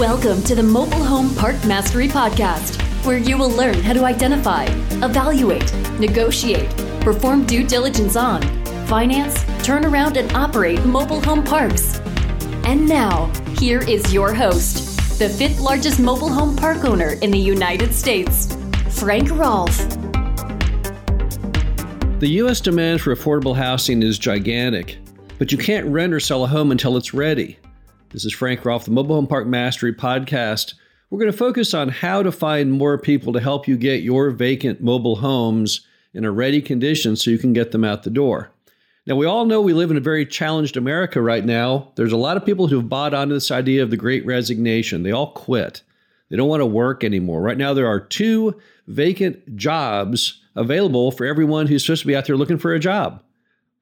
Welcome to the Mobile Home Park Mastery Podcast, where you will learn how to identify, evaluate, negotiate, perform due diligence on, finance, turn around, and operate mobile home parks. And now, here is your host, the fifth largest mobile home park owner in the United States, Frank Rolfe. The U.S. demand for affordable housing is gigantic, but you can't rent or sell a home until it's ready. This is Frank Rolfe, the Mobile Home Park Mastery Podcast. We're going to focus on how to find more people to help you get your vacant mobile homes in a ready condition so you can get them out the door. Now, we all know we live in a very challenged America right now. There's a lot of people who have bought onto this idea of the great resignation. They all quit. They don't want to work anymore. Right now, there are two vacant jobs available for everyone who's supposed to be out there looking for a job.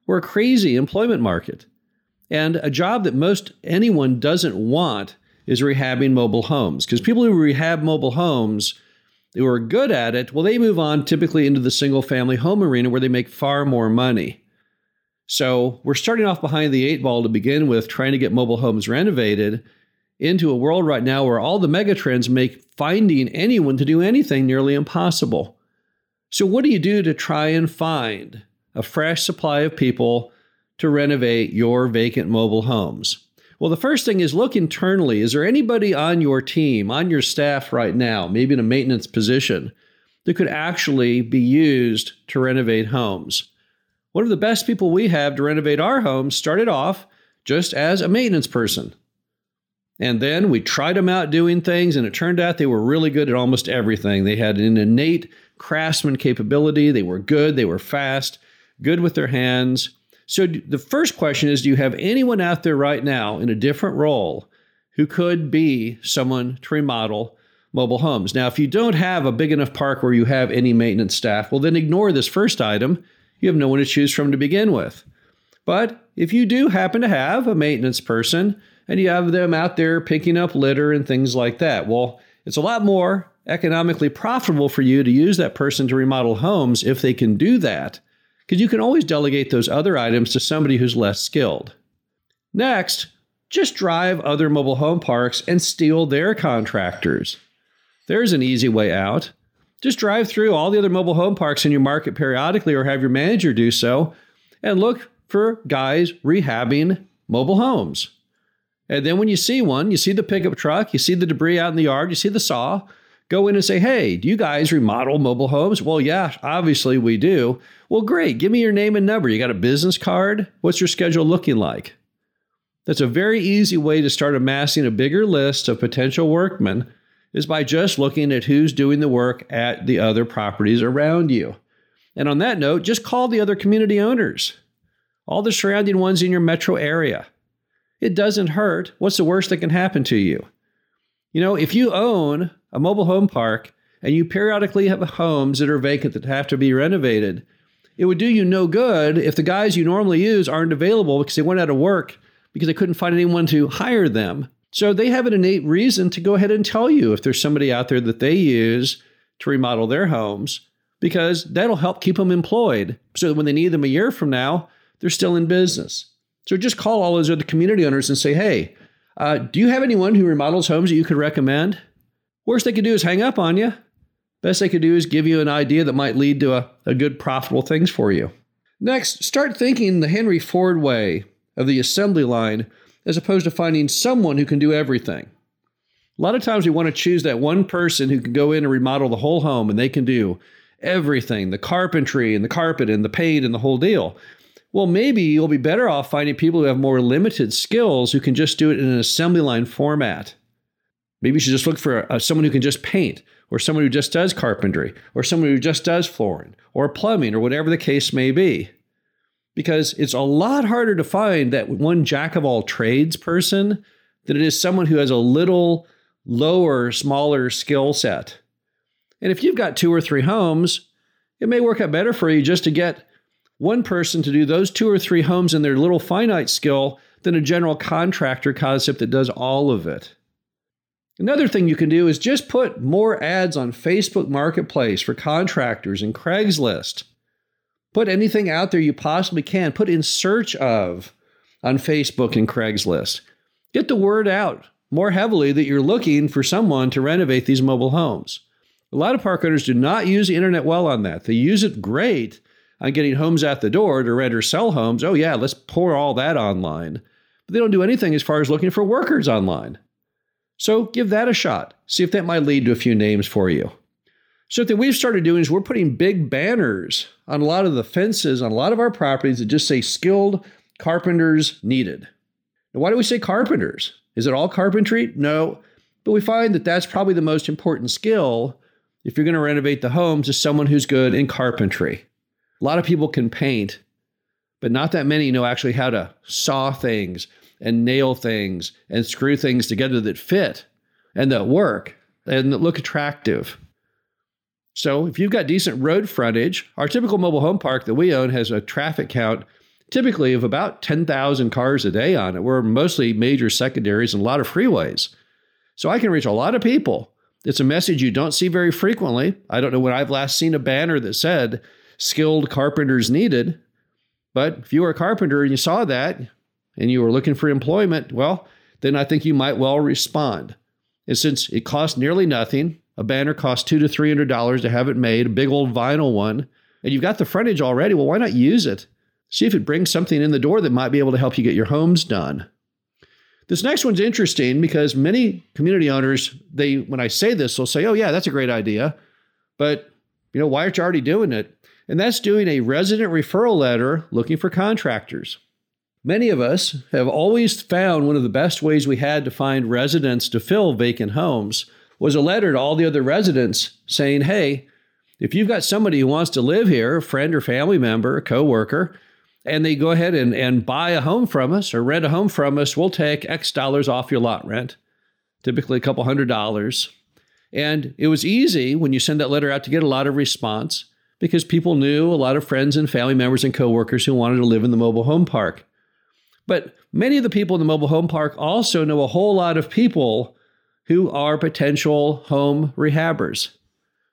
We're a crazy employment market. And a job that most anyone doesn't want is rehabbing mobile homes. Because people who rehab mobile homes, who are good at it, well, they move on typically into the single family home arena where they make far more money. So we're starting off behind the eight ball to begin with, trying to get mobile homes renovated into a world right now where all the megatrends make finding anyone to do anything nearly impossible. So, what do you do to try and find a fresh supply of people to renovate your vacant mobile homes? Well, the first thing is look internally. Is there anybody on your team, on your staff right now, maybe in a maintenance position, that could actually be used to renovate homes? One of the best people we have to renovate our homes started off just as a maintenance person. And then we tried them out doing things, and it turned out they were really good at almost everything. They had an innate craftsman capability, they were good, they were fast, good with their hands. So the first question is Do you have anyone out there right now in a different role who could be someone to remodel mobile homes? Now, if you don't have a big enough park where you have any maintenance staff, well, then ignore this first item. You have no one to choose from to begin with. But if you do happen to have a maintenance person and you have them out there picking up litter and things like that, well, it's a lot more economically profitable for you to use that person to remodel homes if they can do that because you can always delegate those other items to somebody who's less skilled. Next, just drive other mobile home parks and steal their contractors. There's an easy way out. Just drive through all the other mobile home parks in your market periodically or have your manager do so and look for guys rehabbing mobile homes. And then when you see one, you see the pickup truck, you see the debris out in the yard, you see the saw, go in and say, hey, do you guys remodel mobile homes? Well, yeah, obviously we do. Well, great. Give me your name and number. You got a business card? What's your schedule looking like? That's a very easy way to start amassing a bigger list of potential workmen is by just looking at who's doing the work at the other properties around you. And on that note, just call the other community owners, all the surrounding ones in your metro area. It doesn't hurt. What's the worst that can happen to you? You know, if you own a mobile home park and you periodically have homes that are vacant that have to be renovated, it would do you no good if the guys you normally use aren't available because they went out of work because they couldn't find anyone to hire them. So they have an innate reason to go ahead and tell you if there's somebody out there that they use to remodel their homes because that'll help keep them employed. So when they need them a year from now, they're still in business. So just call all those other community owners and say, hey, uh, do you have anyone who remodels homes that you could recommend? Worst they could do is hang up on you. Best they could do is give you an idea that might lead to a, a good, profitable things for you. Next, start thinking the Henry Ford way of the assembly line as opposed to finding someone who can do everything. A lot of times we want to choose that one person who can go in and remodel the whole home and they can do everything the carpentry and the carpet and the paint and the whole deal. Well, maybe you'll be better off finding people who have more limited skills who can just do it in an assembly line format. Maybe you should just look for a, someone who can just paint, or someone who just does carpentry, or someone who just does flooring, or plumbing, or whatever the case may be. Because it's a lot harder to find that one jack of all trades person than it is someone who has a little lower, smaller skill set. And if you've got two or three homes, it may work out better for you just to get one person to do those two or three homes in their little finite skill than a general contractor concept that does all of it. Another thing you can do is just put more ads on Facebook Marketplace for contractors and Craigslist. Put anything out there you possibly can. Put in search of on Facebook and Craigslist. Get the word out more heavily that you're looking for someone to renovate these mobile homes. A lot of park owners do not use the internet well on that. They use it great on getting homes at the door to rent or sell homes. Oh, yeah, let's pour all that online. But they don't do anything as far as looking for workers online. So give that a shot. See if that might lead to a few names for you. So, what we've started doing is we're putting big banners on a lot of the fences on a lot of our properties that just say skilled carpenters needed. Now, why do we say carpenters? Is it all carpentry? No. But we find that that's probably the most important skill if you're going to renovate the homes is someone who's good in carpentry. A lot of people can paint, but not that many know actually how to saw things and nail things and screw things together that fit and that work and that look attractive. So, if you've got decent road frontage, our typical mobile home park that we own has a traffic count typically of about 10,000 cars a day on it. We're mostly major secondaries and a lot of freeways. So, I can reach a lot of people. It's a message you don't see very frequently. I don't know when I've last seen a banner that said skilled carpenters needed. But if you were a carpenter and you saw that and you were looking for employment, well, then I think you might well respond. And since it costs nearly nothing, a banner costs two to three hundred dollars to have it made, a big old vinyl one, and you've got the frontage already. Well, why not use it? See if it brings something in the door that might be able to help you get your homes done. This next one's interesting because many community owners, they when I say this, they'll say, "Oh yeah, that's a great idea," but you know why aren't you already doing it? And that's doing a resident referral letter looking for contractors. Many of us have always found one of the best ways we had to find residents to fill vacant homes was a letter to all the other residents saying, "Hey, if you've got somebody who wants to live here, a friend or family member, a coworker, and they go ahead and, and buy a home from us or rent a home from us, we'll take X dollars off your lot rent, typically a couple hundred dollars. And it was easy when you send that letter out to get a lot of response because people knew a lot of friends and family members and coworkers who wanted to live in the mobile home park. But many of the people in the mobile home park also know a whole lot of people who are potential home rehabbers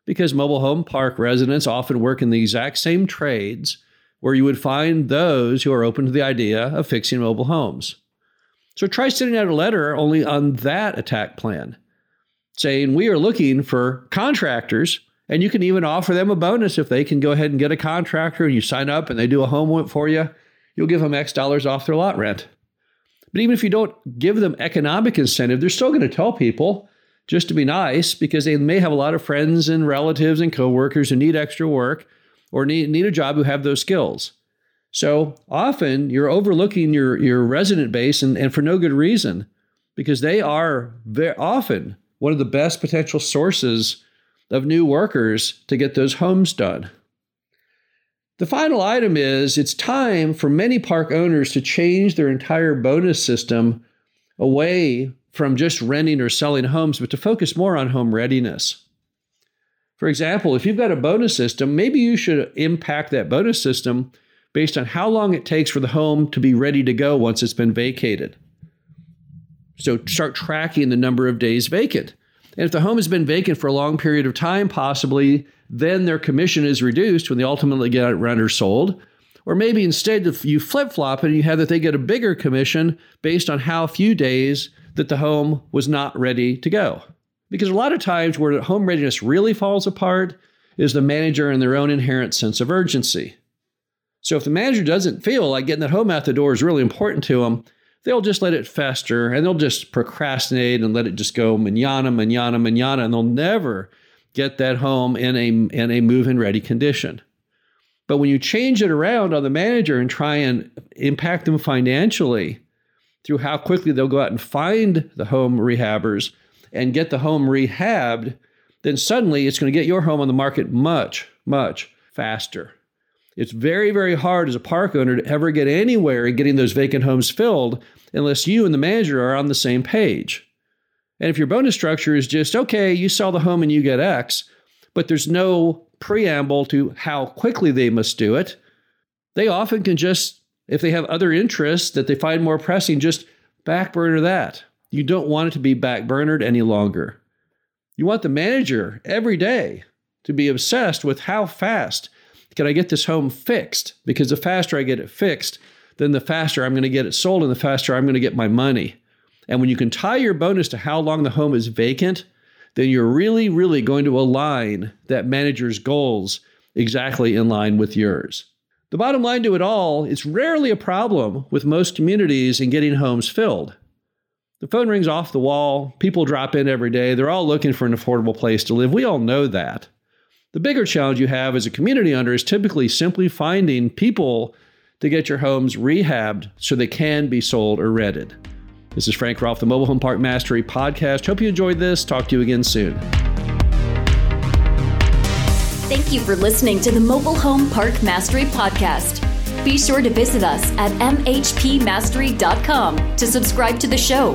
because mobile home park residents often work in the exact same trades where you would find those who are open to the idea of fixing mobile homes. So try sending out a letter only on that attack plan, saying, We are looking for contractors, and you can even offer them a bonus if they can go ahead and get a contractor and you sign up and they do a home for you. You'll give them X dollars off their lot rent. But even if you don't give them economic incentive, they're still going to tell people just to be nice because they may have a lot of friends and relatives and coworkers who need extra work or need, need a job who have those skills. So often you're overlooking your, your resident base and, and for no good reason because they are very often one of the best potential sources of new workers to get those homes done. The final item is it's time for many park owners to change their entire bonus system away from just renting or selling homes, but to focus more on home readiness. For example, if you've got a bonus system, maybe you should impact that bonus system based on how long it takes for the home to be ready to go once it's been vacated. So start tracking the number of days vacant. And if the home has been vacant for a long period of time, possibly, then their commission is reduced when they ultimately get it rent or sold. Or maybe instead, you flip flop and you have that they get a bigger commission based on how few days that the home was not ready to go. Because a lot of times where home readiness really falls apart is the manager and their own inherent sense of urgency. So if the manager doesn't feel like getting that home out the door is really important to them, they'll just let it fester and they'll just procrastinate and let it just go manana, manana, manana, and they'll never get that home in a, in a move in ready condition. But when you change it around on the manager and try and impact them financially through how quickly they'll go out and find the home rehabbers and get the home rehabbed, then suddenly it's going to get your home on the market much, much faster. It's very, very hard as a park owner to ever get anywhere in getting those vacant homes filled unless you and the manager are on the same page. And if your bonus structure is just, okay, you sell the home and you get X, but there's no preamble to how quickly they must do it, they often can just, if they have other interests that they find more pressing, just backburner that. You don't want it to be backburnered any longer. You want the manager every day to be obsessed with how fast can I get this home fixed? Because the faster I get it fixed, then the faster I'm going to get it sold and the faster I'm going to get my money. And when you can tie your bonus to how long the home is vacant, then you're really, really going to align that manager's goals exactly in line with yours. The bottom line to it all, it's rarely a problem with most communities in getting homes filled. The phone rings off the wall, people drop in every day, they're all looking for an affordable place to live. We all know that. The bigger challenge you have as a community owner is typically simply finding people to get your homes rehabbed so they can be sold or rented. This is Frank Rolfe, the Mobile Home Park Mastery Podcast. Hope you enjoyed this. Talk to you again soon. Thank you for listening to the Mobile Home Park Mastery Podcast. Be sure to visit us at mhpmastery.com to subscribe to the show,